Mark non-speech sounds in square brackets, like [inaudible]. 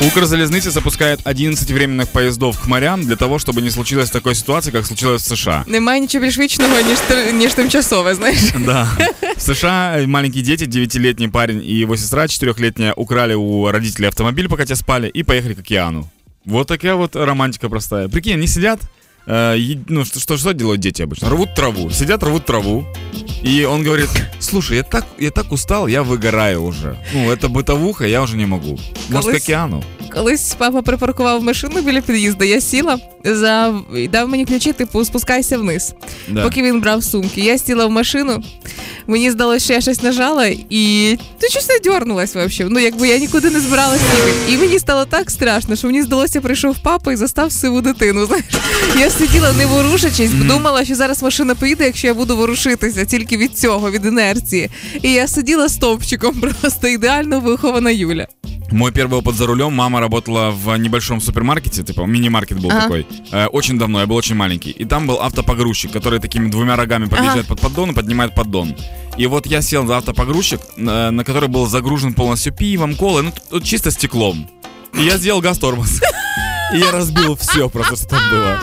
Укрзалезница запускает 11 временных поездов к морям для того, чтобы не случилось такой ситуации, как случилось в США. Немає нічого більш вічного, ніж, тр- ніж тимчасове, знаєш. [laughs] Да. В США маленькие дети, 9-летний парень и его сестра 4-летняя украли у родителей автомобиль, пока те спали, и поехали к океану. Вот такая вот романтика простая. Прикинь, они сидят, э, е- ну что, что, что делают дети обычно? Рвут траву. Сидят, рвут траву. И он говорит, слушай, я так, я так устал, я выгораю уже. Ну, это бытовуха, я уже не могу. Может, к Колись- океану? Колись папа припаркував машину біля під'їзду, я сіла, за... і дав мені ключі, типу, спускайся вниз. Да. Поки він брав сумки. Я сіла в машину, мені здалося, що я щось нажала, і ти щось не дьорнулась взагалі. Ну, якби я нікуди не збиралася їхати. І мені стало так страшно, що мені здалося, прийшов папа і застав сиву дитину. [laughs] Знаєш, я сиділа не ворушачись, думала, що зараз машина поїде, якщо я буду ворушитися тільки від цього, від інерції. І я сиділа стовпчиком, просто [laughs] ідеально вихована Юля. Мой первый опыт за рулем. Мама работала в небольшом супермаркете, типа мини-маркет был Ага. такой. Э, очень давно, я был очень маленький. И там был автопогрузчик, который такими двумя рогами подъезжает под поддон и поднимает поддон. И вот я сел за автопогрузчик, на, на который был загружен полностью пивом, колой, ну т- чисто стеклом. И я сделал газ-тормоз. [laughs] И я разбил все просто, что там было.